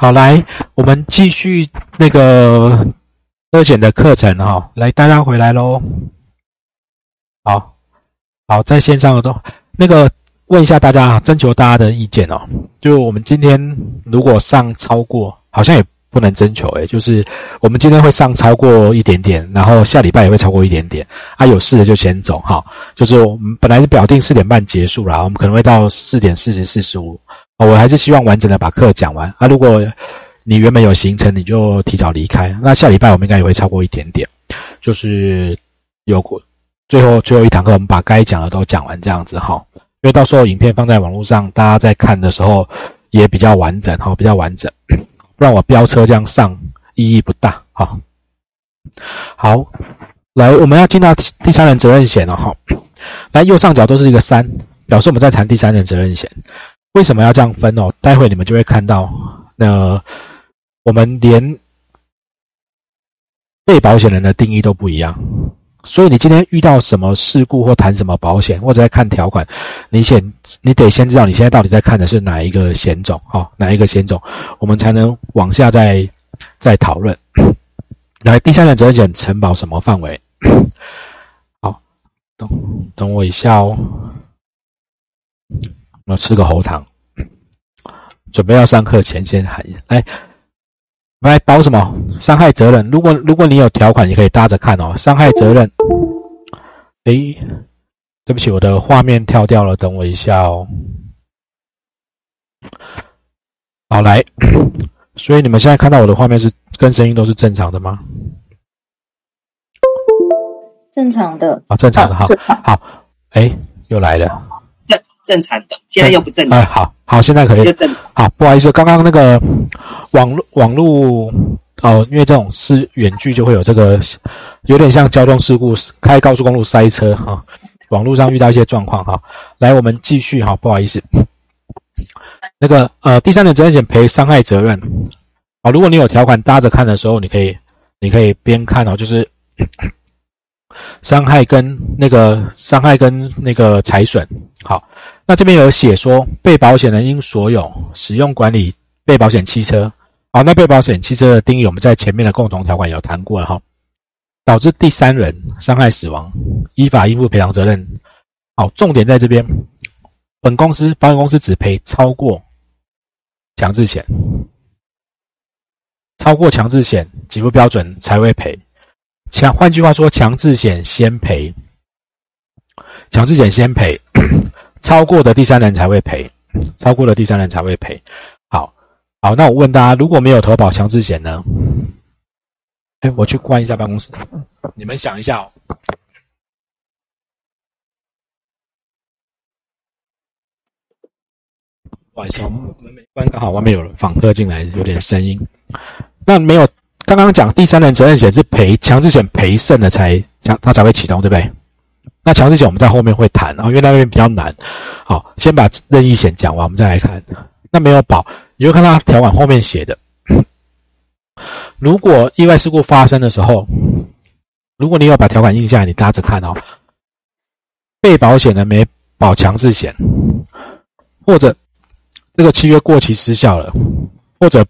好，来，我们继续那个车险的课程哈。来，大家回来喽。好，好，在线上的都那个问一下大家，征求大家的意见哦。就我们今天如果上超过，好像也不能征求诶，就是我们今天会上超过一点点，然后下礼拜也会超过一点点。啊，有事的就先走哈。就是我们本来是表定四点半结束了，我们可能会到四点四十、四十五。我还是希望完整的把课讲完啊！如果你原本有行程，你就提早离开。那下礼拜我们应该也会超过一点点，就是有过最后最后一堂课，我们把该讲的都讲完这样子哈。因为到时候影片放在网络上，大家在看的时候也比较完整哈，比较完整，不然我飙车这样上意义不大哈。好，来我们要进到第三人责任险了哈。来右上角都是一个三，表示我们在谈第三人责任险。为什么要这样分哦？待会你们就会看到，那我们连被保险人的定义都不一样，所以你今天遇到什么事故或谈什么保险，或者在看条款，你先你得先知道你现在到底在看的是哪一个险种哦，哪一个险种，我们才能往下再再讨论。来，第三人责任险承保什么范围？好，等等我一下哦。我吃个喉糖，准备要上课前先喊一下，来，来保什么伤害责任？如果如果你有条款，你可以搭着看哦。伤害责任，哎，对不起，我的画面跳掉了，等我一下哦。好，来，所以你们现在看到我的画面是跟声音都是正常的吗？正常的，啊，正常的，好，好，哎，又来了。正常的，现在又不正常。哎，好好，现在可以。好，不好意思，刚刚那个网络网络哦，因为这种是远距，就会有这个有点像交通事故，开高速公路塞车哈，网络上遇到一些状况哈。来，我们继续哈，不好意思，那个呃，第三人责任险赔伤害责任啊，如果你有条款搭着看的时候，你可以你可以边看哦，就是。伤害跟那个伤害跟那个财损，好，那这边有写说，被保险人应所有使用管理被保险汽车，好，那被保险汽车的定义，我们在前面的共同条款有谈过了哈，导致第三人伤害死亡，依法应负赔偿责任，好，重点在这边，本公司保险公司只赔超过强制险，超过强制险给付标准才会赔。强，换句话说，强制险先赔，强制险先赔，超过的第三人才会赔，超过的第三人才会赔。好，好，那我问大家，如果没有投保强制险呢？哎，我去关一下办公室，你们想一下哦。晚上门没关，刚好外面有访客进来，有点声音。那没有。刚刚讲第三人责任险是赔强制险赔剩了才他，才会启动，对不对？那强制险我们在后面会谈啊，因为那边比较难。好，先把任意险讲完，我们再来看。那没有保，你会看到条款后面写的，如果意外事故发生的时候，如果你有把条款印下来，你搭着看哦。被保险人没保强制险，或者这个契约过期失效了，或者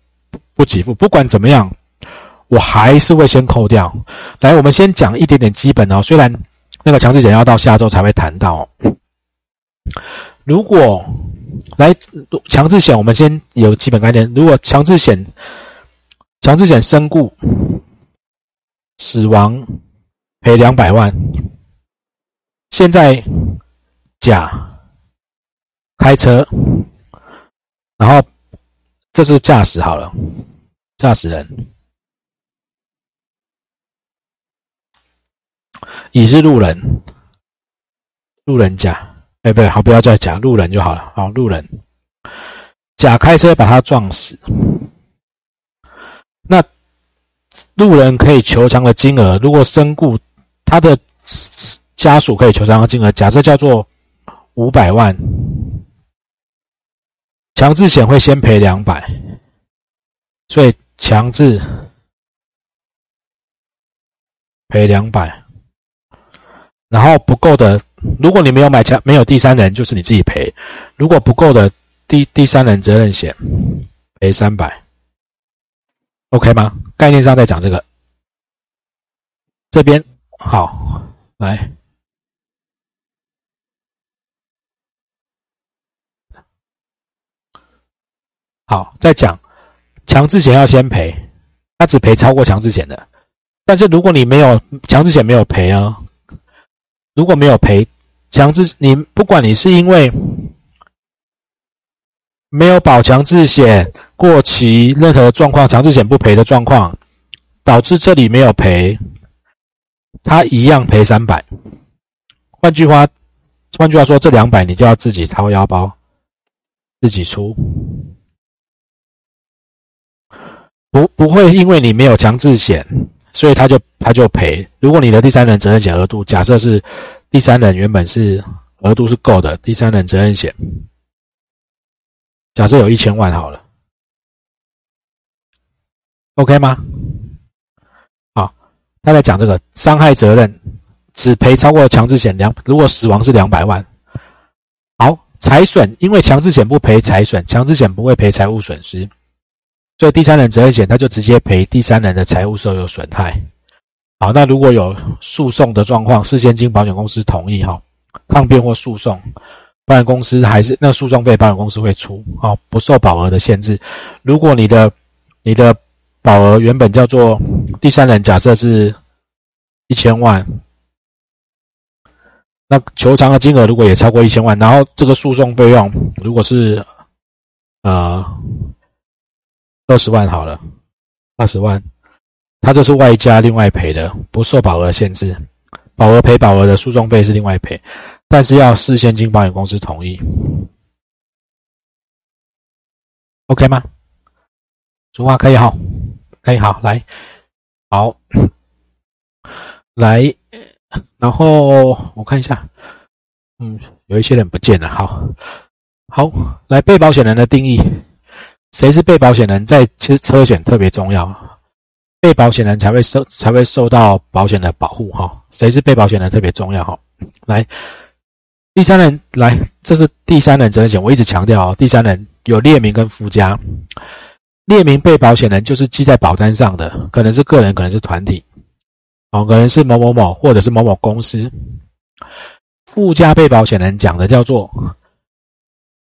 不给付，不管怎么样。我还是会先扣掉。来，我们先讲一点点基本哦。虽然那个强制险要到下周才会谈到。如果来强制险，我们先有基本概念。如果强制险、强制险身故、死亡赔两百万。现在甲开车，然后这是驾驶好了，驾驶人。乙是路人，路人甲，哎，不对，好，不要再讲路人就好了。好，路人甲开车把他撞死，那路人可以求偿的金额，如果身故，他的家属可以求偿的金额，假设叫做五百万，强制险会先赔两百，所以强制赔两百。然后不够的，如果你没有买强，没有第三人，就是你自己赔。如果不够的，第第三人责任险赔三百，OK 吗？概念上在讲这个。这边好，来，好，再讲强制险要先赔，他只赔超过强制险的。但是如果你没有强制险没有赔啊，如果没有赔强制，你不管你是因为没有保强制险过期，任何状况强制险不赔的状况，导致这里没有赔。他一样赔三百，换句话，换句话说，这两百你就要自己掏腰包，自己出，不不会因为你没有强制险，所以他就他就赔。如果你的第三人责任险额度假设是第三人原本是额度是够的，第三人责任险，假设有一千万好了，OK 吗？好他在讲这个伤害责任只赔超过强制险两，如果死亡是两百万。好，财损因为强制险不赔财损，强制险不会赔财务损失，所以第三人责任险他就直接赔第三人的财务受有损害。好，那如果有诉讼的状况，事先经保险公司同意哈，抗辩或诉讼，保险公司还是那诉讼费保险公司会出，哦，不受保额的限制。如果你的你的保额原本叫做第三人，假设是一千万，那求偿的金额如果也超过一千万，然后这个诉讼费用如果是呃二十万好了，二十万，他这是外加另外赔的，不受保额限制，保额赔保额的诉讼费是另外赔，但是要事先经保险公司同意，OK 吗？说话可以哈。可以好来，好来，然后我看一下，嗯，有一些人不见了，好，好来被保险人的定义，谁是被保险人？在其实车险特别重要，被保险人才会受才会受到保险的保护哈。谁是被保险人特别重要哈。来，第三人来，这是第三人责任险，我一直强调哦，第三人有列明跟附加。列明被保险人就是记在保单上的，可能是个人，可能是团体，哦，可能是某某某或者是某某公司。附加被保险人讲的叫做，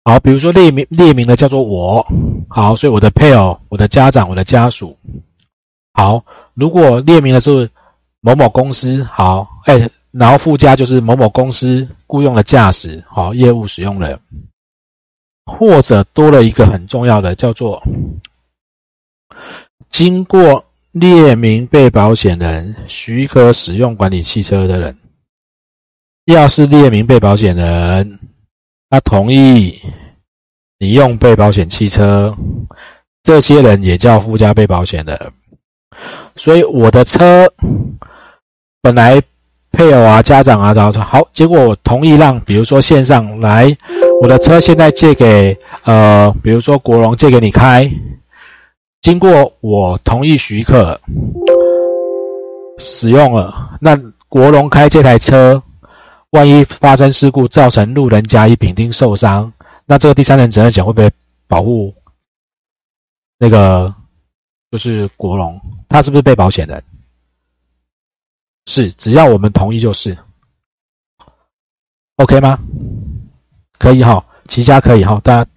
好，比如说列名列名的叫做我，好，所以我的配偶、我的家长、我的家属，好，如果列名的是某某公司，好，哎，然后附加就是某某公司雇佣的驾驶，好，业务使用人，或者多了一个很重要的叫做。经过列明被保险人许可使用管理汽车的人，要是列明被保险人他同意你用被保险汽车，这些人也叫附加被保险的。所以我的车本来配偶啊、家长啊，然后说好，结果我同意让，比如说线上来，我的车现在借给呃，比如说国荣借给你开。经过我同意许可使用了，那国龙开这台车，万一发生事故造成路人甲乙丙丁受伤，那这个第三人责任险会不会保护那个就是国龙？他是不是被保险人？是，只要我们同意就是，OK 吗？可以哈，齐家可以哈，大家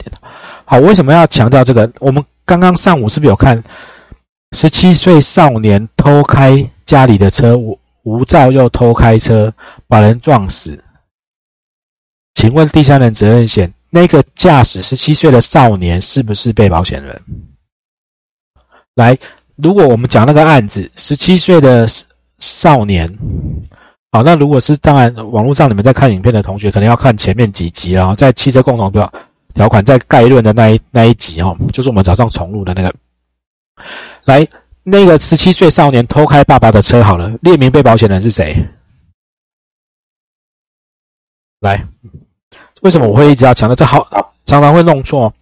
好。为什么要强调这个？我们。刚刚上午是不是有看十七岁少年偷开家里的车，我无照又偷开车，把人撞死？请问第三人责任险那个驾驶十七岁的少年是不是被保险人？来，如果我们讲那个案子，十七岁的少年，好，那如果是当然，网络上你们在看影片的同学，可能要看前面几集啊，在汽车共同表。条款在概论的那一那一集哦，就是我们早上重录的那个。来，那个十七岁少年偷开爸爸的车，好了，列明被保险人是谁？来，为什么我会一直要强调这好？常常会弄错，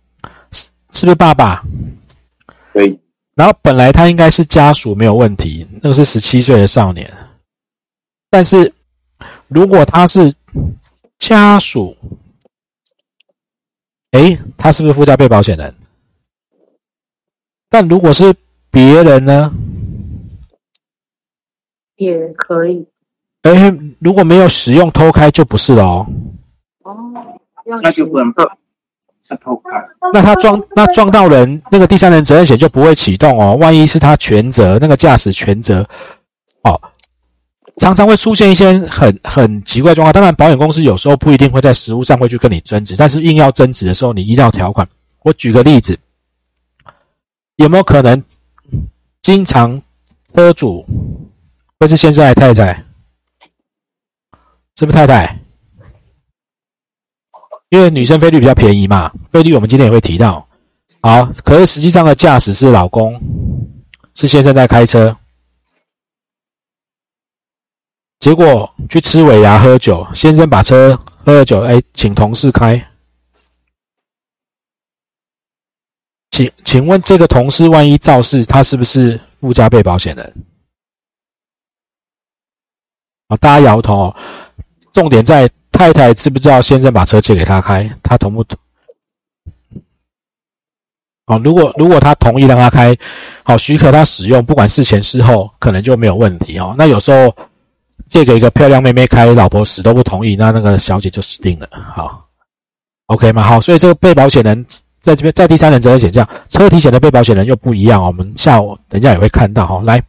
是是不是爸爸？对。然后本来他应该是家属没有问题，那个是十七岁的少年。但是如果他是家属，哎，他是不是附加被保险人？但如果是别人呢？也可以。哎，如果没有使用偷开就不是了哦。哦，那就不能偷开。那他撞那撞到人，那个第三人责任险就不会启动哦。万一是他全责，那个驾驶全责，哦，常常会出现一些很很奇怪的状况。当然，保险公司有时候不一定会在实物上会去跟你争执，但是硬要争执的时候，你依照条款。我举个例子，有没有可能经常车主会是先生还是太太？是不是太太？因为女生费率比较便宜嘛，费率我们今天也会提到。好，可是实际上的驾驶是老公，是先生在开车，结果去吃尾牙喝酒，先生把车喝了酒，哎，请同事开。请请问这个同事万一肇事，他是不是附加被保险人？啊，大家摇头。重点在太太知不知道先生把车借给他开，他同不同？好，如果如果他同意让他开，好许可他使用，不管事前事后，可能就没有问题哦。那有时候借给一个漂亮妹妹开，老婆死都不同意，那那个小姐就死定了。好，OK 吗？好，所以这个被保险人在这边，在第三人责任险这样，车体险的被保险人又不一样。我们下午等一下也会看到哈。来，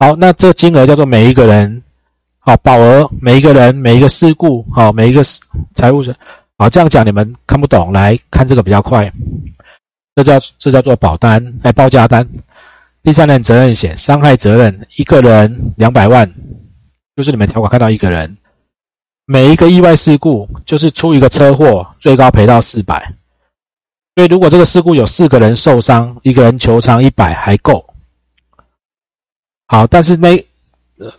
好，那这金额叫做每一个人。好，保额每一个人每一个事故，好每一个财务人，好这样讲你们看不懂，来看这个比较快。这叫这叫做保单，哎报价单。第三人责任险，伤害责任一个人两百万，就是你们条款看到一个人，每一个意外事故就是出一个车祸，最高赔到四百。所以如果这个事故有四个人受伤，一个人求偿一百还够。好，但是那。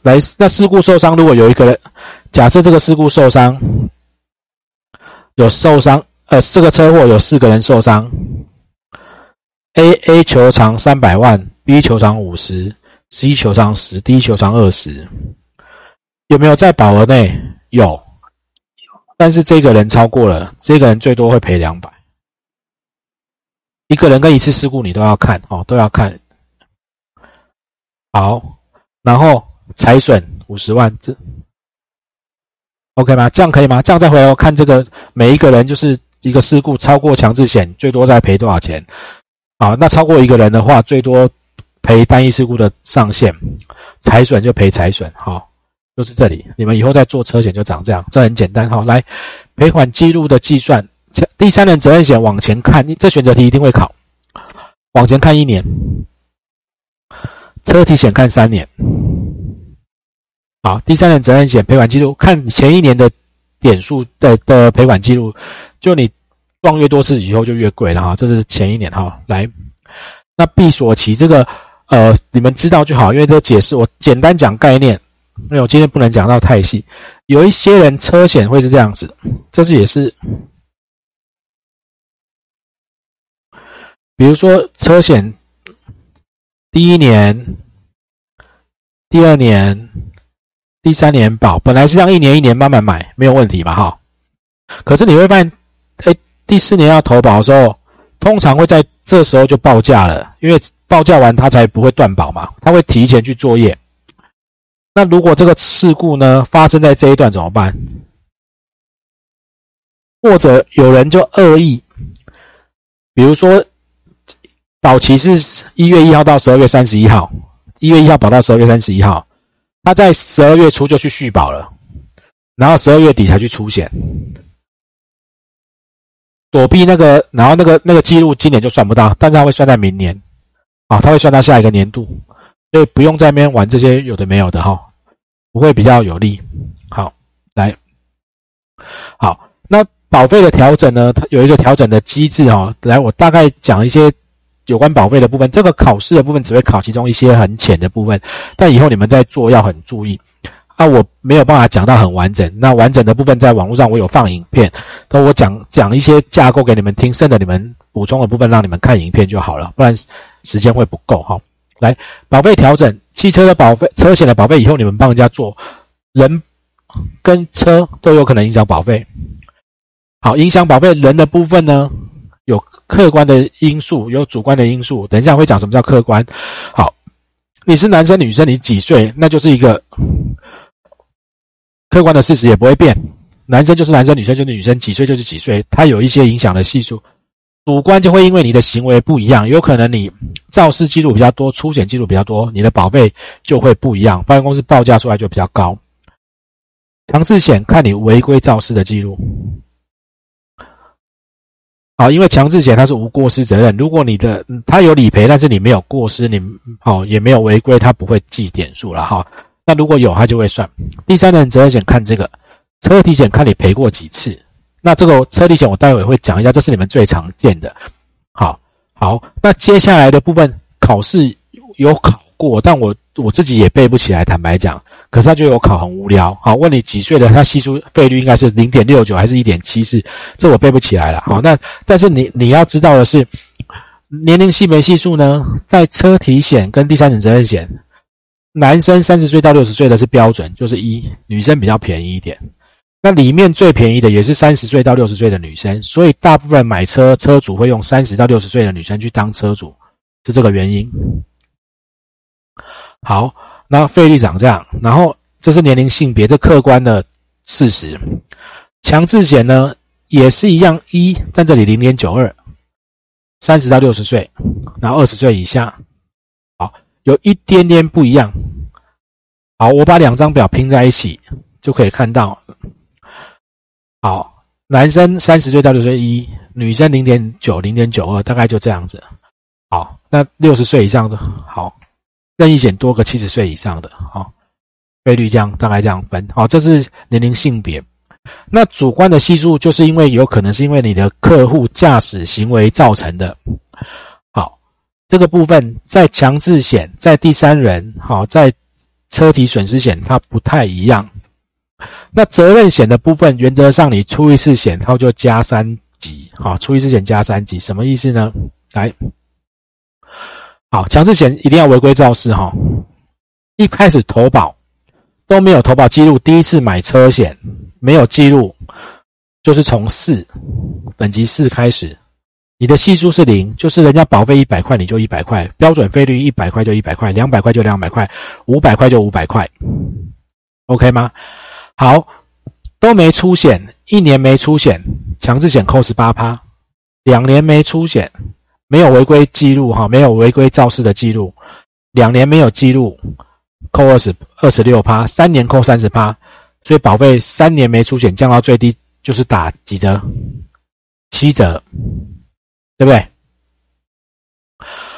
来，那事故受伤，如果有一个人，假设这个事故受伤，有受伤，呃，这个车祸有四个人受伤，A A 求偿三百万，B 求偿五十，C 求偿十，D 求偿二十，有没有在保额内？有，但是这个人超过了，这个人最多会赔两百。一个人跟一次事故你都要看哦，都要看。好，然后。财损五十万，这 OK 吗？这样可以吗？这样再回来看这个每一个人就是一个事故超过强制险最多再赔多少钱？好，那超过一个人的话，最多赔单一事故的上限，财损就赔财损。好，就是这里，你们以后再做车险就长这样，这很简单。好，来赔款记录的计算，第三人责任险往前看，这选择题一定会考，往前看一年，车体险看三年。好，第三人责任险赔款记录，看前一年的点数的的赔款记录，就你撞越多次以后就越贵了哈，这是前一年哈。来，那闭锁期这个呃，你们知道就好，因为这解释我简单讲概念，因为我今天不能讲到太细。有一些人车险会是这样子，这是也是，比如说车险第一年、第二年。第三年保本来是让一年一年慢慢买没有问题嘛哈，可是你会发现，哎，第四年要投保的时候，通常会在这时候就报价了，因为报价完它才不会断保嘛，它会提前去作业。那如果这个事故呢发生在这一段怎么办？或者有人就恶意，比如说保期是一月一号到十二月三十一号，一月一号保到十二月三十一号。他在十二月初就去续保了，然后十二月底才去出险，躲避那个，然后那个那个记录今年就算不到，但是他会算在明年，啊，他会算到下一个年度，所以不用在那边玩这些有的没有的哈，不会比较有利。好，来，好，那保费的调整呢？它有一个调整的机制哦，来，我大概讲一些。有关保费的部分，这个考试的部分只会考其中一些很浅的部分，但以后你们在做要很注意。啊，我没有办法讲到很完整，那完整的部分在网络上我有放影片，那我讲讲一些架构给你们听，剩的你们补充的部分让你们看影片就好了，不然时间会不够哈。来，保费调整，汽车的保费、车险的保费，以后你们帮人家做，人跟车都有可能影响保费。好，影响保费人的部分呢，客观的因素，有主观的因素。等一下会讲什么叫客观。好，你是男生女生，你几岁，那就是一个客观的事实，也不会变。男生就是男生，女生就是女生，几岁就是几岁，它有一些影响的系数。主观就会因为你的行为不一样，有可能你肇事记录比较多，出险记录比较多，你的保费就会不一样，保险公司报价出来就比较高。强制险看你违规肇事的记录。好，因为强制险它是无过失责任，如果你的它有理赔，但是你没有过失，你好也没有违规，它不会计点数了哈。那如果有，它就会算。第三人责任险看这个，车体险看你赔过几次。那这个车体险我待会会讲一下，这是你们最常见的。好，好，那接下来的部分考试有考过，但我我自己也背不起来，坦白讲。可是他就有考很无聊。好，问你几岁的，他系数费率应该是零点六九还是一点七四？这我背不起来了。好，那但是你你要知道的是，年龄性别系数呢，在车体险跟第三者责任险，男生三十岁到六十岁的是标准，就是一，女生比较便宜一点。那里面最便宜的也是三十岁到六十岁的女生，所以大部分买车车主会用三十到六十岁的女生去当车主，是这个原因。好，那费率长这样，然后这是年龄性别这客观的事实。强制险呢也是一样一，但这里零点九二，三十到六十岁，然后二十岁以下，好，有一点点不一样。好，我把两张表拼在一起就可以看到。好，男生三十岁到六十一，女生零点九零点九二，大概就这样子。好，那六十岁以上的，好，任意险多个七十岁以上的，好，费率这样大概这样分。好，这是年龄性别。那主观的系数，就是因为有可能是因为你的客户驾驶行为造成的。好，这个部分在强制险，在第三人，好，在车体损失险，它不太一样。那责任险的部分，原则上你出一次险，它就加三级，好，出一次险加三级，什么意思呢？来，好，强制险一定要违规肇事哈，一开始投保都没有投保记录，第一次买车险没有记录，就是从四等级四开始，你的系数是零，就是人家保费一百块你就一百块，标准费率一百块就一百块，两百块就两百块，五百块就五百块，OK 吗？好，都没出险，一年没出险，强制险扣十八趴；两年没出险，没有违规记录哈，没有违规肇事的记录，两年没有记录，扣二十二十六趴；三年扣三十趴，所以保费三年没出险降到最低就是打几折？七折，对不对？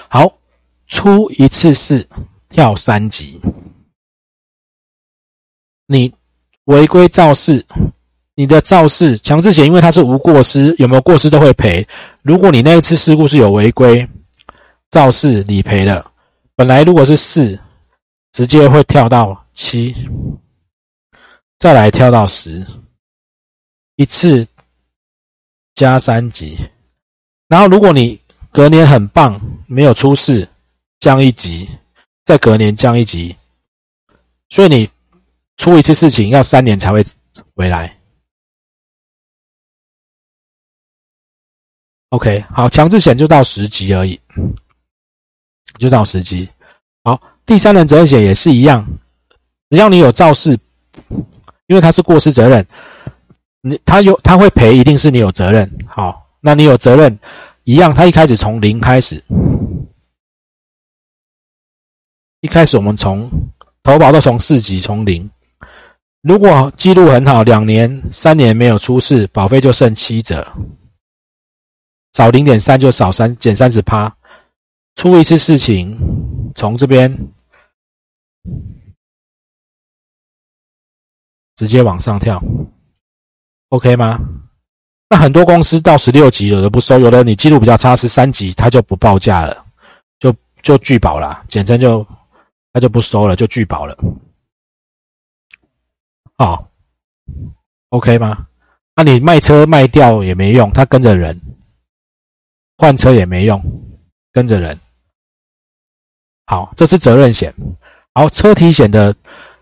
好，出一次事跳三级，你。违规肇事，你的肇事强制险，因为它是无过失，有没有过失都会赔。如果你那一次事故是有违规肇事理赔的，本来如果是四，直接会跳到七，再来跳到十，一次加三级。然后如果你隔年很棒，没有出事，降一级，再隔年降一级，所以你。出一次事情要三年才会回来。OK，好，强制险就到十级而已，就到十级。好，第三人责任险也是一样，只要你有肇事，因为它是过失责任，你他有他会赔，一定是你有责任。好，那你有责任一样，他一开始从零开始，一开始我们从投保都从四级从零。如果记录很好，两年、三年没有出事，保费就剩七折，少零点三就少三减三十趴。出一次事情，从这边直接往上跳，OK 吗？那很多公司到十六级有的不收，有的你记录比较差，十三级他就不报价了，就就拒保了，简称就他就不收了，就拒保了。好，OK 吗？那你卖车卖掉也没用，他跟着人换车也没用，跟着人。好，这是责任险。好，车体险的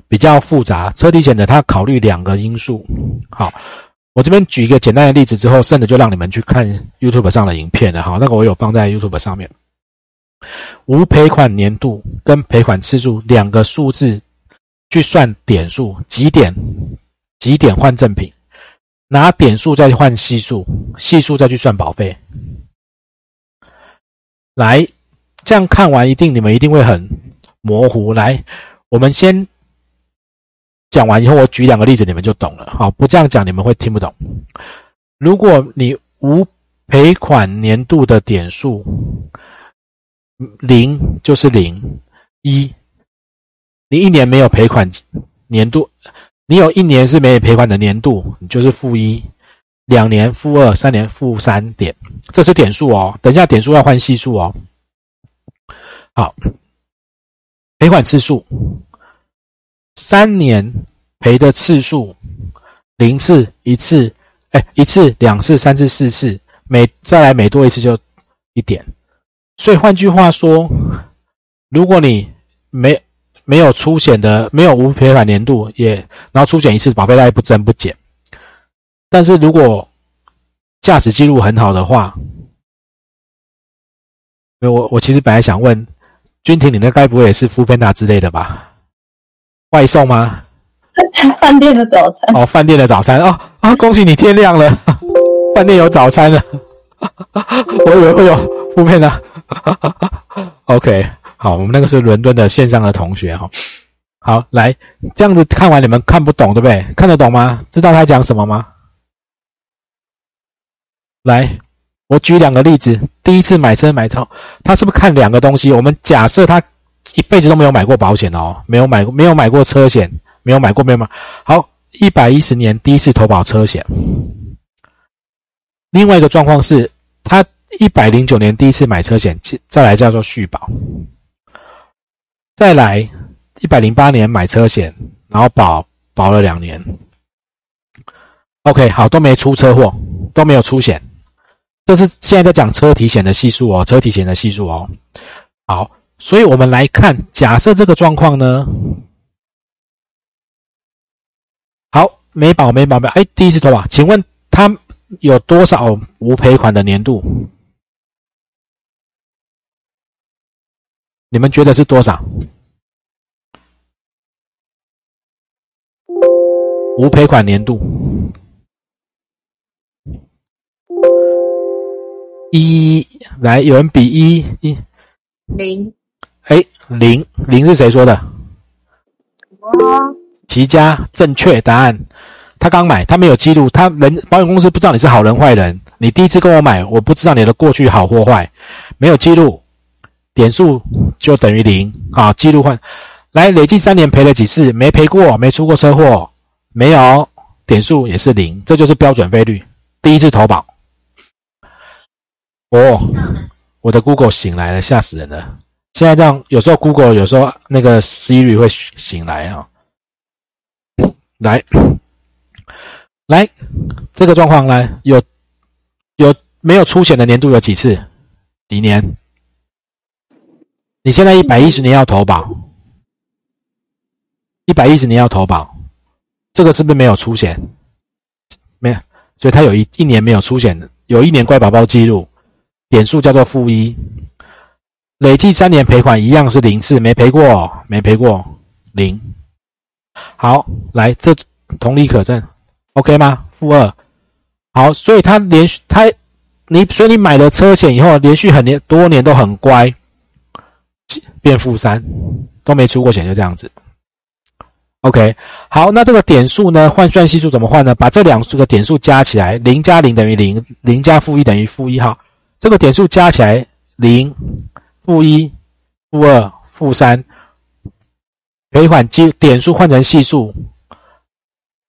比较复杂，车体险的它考虑两个因素。好，我这边举一个简单的例子之后，剩的就让你们去看 YouTube 上的影片了。哈，那个我有放在 YouTube 上面。无赔款年度跟赔款次数两个数字去算点数，几点几点换赠品，拿点数再换系数，系数再去算保费。来，这样看完一定你们一定会很模糊。来，我们先讲完以后，我举两个例子，你们就懂了。好，不这样讲你们会听不懂。如果你无赔款年度的点数。零就是零，一，你一年没有赔款年度，你有一年是没有赔款的年度，你就是负一，两年负二，三年负三点，这是点数哦。等一下点数要换系数哦。好，赔款次数，三年赔的次数零次一次，哎，一次两次三次四次，每再来每多一次就一点。所以换句话说，如果你没没有出险的，没有无赔款年度，也然后出险一次，保费贷不增不减。但是如果驾驶记录很好的话，我我其实本来想问君婷，你那该不会也是富片达之类的吧？外送吗？饭店的早餐哦，饭店的早餐哦啊！恭喜你天亮了，饭店有早餐了。我以为会有负面的。OK，好，我们那个是伦敦的线上的同学哈。好，来这样子看完你们看不懂对不对？看得懂吗？知道他讲什么吗？来，我举两个例子。第一次买车买车，他是不是看两个东西？我们假设他一辈子都没有买过保险哦，没有买过，没有买过车险，没有买过，没有买。好，一百一十年第一次投保车险。另外一个状况是，他一百零九年第一次买车险，再来叫做续保，再来一百零八年买车险，然后保保了两年。OK，好，都没出车祸，都没有出险，这是现在在讲车体险的系数哦，车体险的系数哦。好，所以我们来看，假设这个状况呢，好，没保没保没，哎，第一次投保，请问他？有多少无赔款的年度？你们觉得是多少？无赔款年度一来，有人比一一零。哎，零零是谁说的？我齐家正确答案。他刚买，他没有记录，他人保险公司不知道你是好人坏人。你第一次跟我买，我不知道你的过去好或坏，没有记录，点数就等于零啊。记录换来累计三年赔了几次？没赔过，没出过车祸，没有点数也是零，这就是标准费率。第一次投保，哦，我的 Google 醒来了，吓死人了。现在这样，有时候 Google，有时候那个 Siri 会醒来啊，来。来，这个状况来有有没有出险的年度有几次？几年？你现在一百一十年要投保，一百一十年要投保，这个是不是没有出险？没有，所以他有一一年没有出险的，有一年乖宝宝记录，点数叫做负一，累计三年赔款一样是零次，没赔过，没赔过零。好，来这同理可证。OK 吗？负二，好，所以他连续他，你所以你买了车险以后，连续很年多年都很乖，变负三，都没出过险，就这样子。OK，好，那这个点数呢？换算系数怎么换呢？把这两个点数加起来，零加零等于零，零加负一等于负一。哈，这个点数加起来，零、负一、负二、负三，赔款基点数换成系数，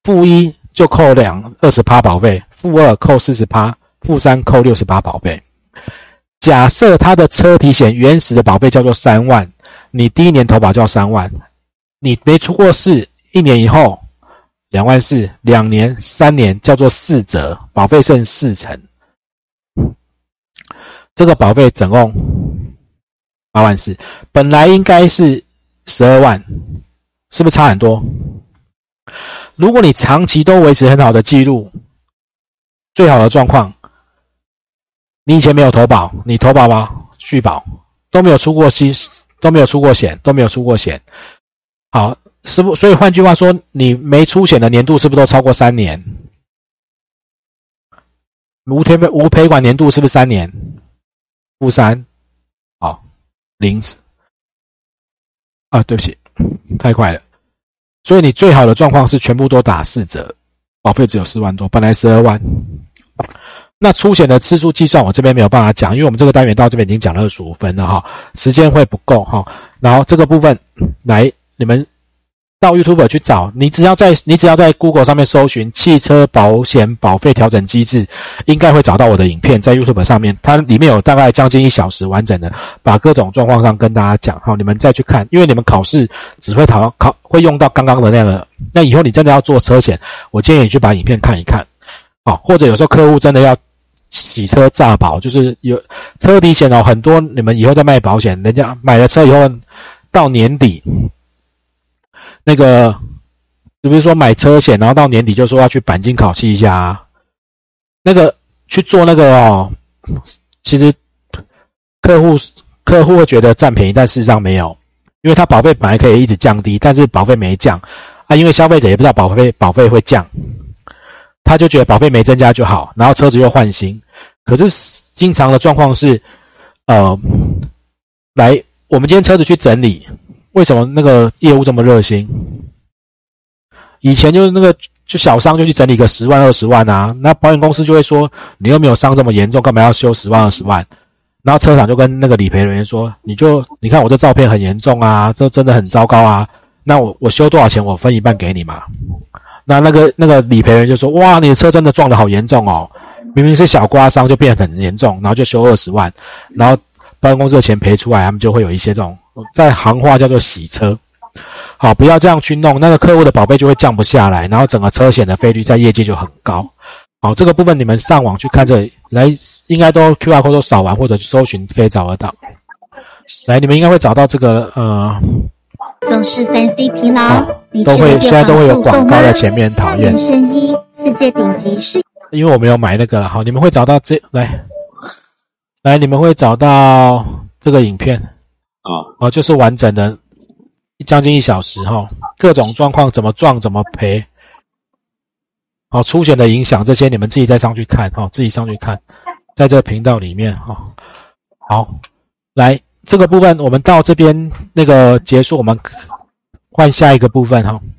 负一。就扣两二十趴保费，负二扣四十趴，负三扣六十八保费。假设他的车体险原始的保费叫做三万，你第一年投保就要三万，你没出过事，一年以后两万四，两年、三年叫做四折，保费剩四成。这个保费总共八万四，本来应该是十二万，是不是差很多？如果你长期都维持很好的记录，最好的状况，你以前没有投保，你投保吗？续保都没有出过息，都没有出过险，都没有出过险。好，是不，所以换句话说，你没出险的年度是不是都超过三年？无赔无赔款年度是不是三年？负三，好，零啊，对不起，太快了。所以你最好的状况是全部都打四折，保费只有四万多，本来十二万。那出险的次数计算，我这边没有办法讲，因为我们这个单元到这边已经讲了二十五分了哈，时间会不够哈。然后这个部分来，你们。到 YouTube 去找，你只要在你只要在 Google 上面搜寻汽车保险保费调整机制，应该会找到我的影片在 YouTube 上面。它里面有大概将近一小时完整的把各种状况上跟大家讲，好，你们再去看，因为你们考试只会考考会用到刚刚的那个，那以后你真的要做车险，我建议你去把影片看一看，好，或者有时候客户真的要洗车炸保，就是有车底险哦，很多你们以后在卖保险，人家买了车以后到年底。那个，比如说买车险，然后到年底就说要去钣金烤漆一下，啊。那个去做那个哦，其实客户客户会觉得占便宜，但事实上没有，因为他保费本来可以一直降低，但是保费没降。啊，因为消费者也不知道保费保费会降，他就觉得保费没增加就好，然后车子又换新，可是经常的状况是，呃，来我们今天车子去整理。为什么那个业务这么热心？以前就是那个就小伤就去整理个十万二十万啊，那保险公司就会说你又没有伤这么严重，干嘛要修十万二十万？然后车厂就跟那个理赔人员说，你就你看我这照片很严重啊，这真的很糟糕啊，那我我修多少钱我分一半给你嘛？那那个那个理赔人就说，哇，你的车真的撞得好严重哦，明明是小刮伤就变得很严重，然后就修二十万，然后保险公司的钱赔出来，他们就会有一些这种。在行话叫做洗车，好，不要这样去弄，那个客户的宝贝就会降不下来，然后整个车险的费率在业界就很高。好，这个部分你们上网去看这里来，应该都 Q R code 都扫完或者搜寻可以找得到。来，你们应该会找到这个呃，总是三 C 疲劳，都会现在都会有广告在前面，讨厌。人生一世界顶级是，因为我没有买那个，好，你们会找到这来，来，你们会找到这个影片。啊，哦，就是完整的，将近一小时哈，各种状况怎么撞怎么赔，好，出险的影响这些你们自己再上去看哈，自己上去看，在这个频道里面哈，好，来这个部分我们到这边那个结束，我们换下一个部分哈。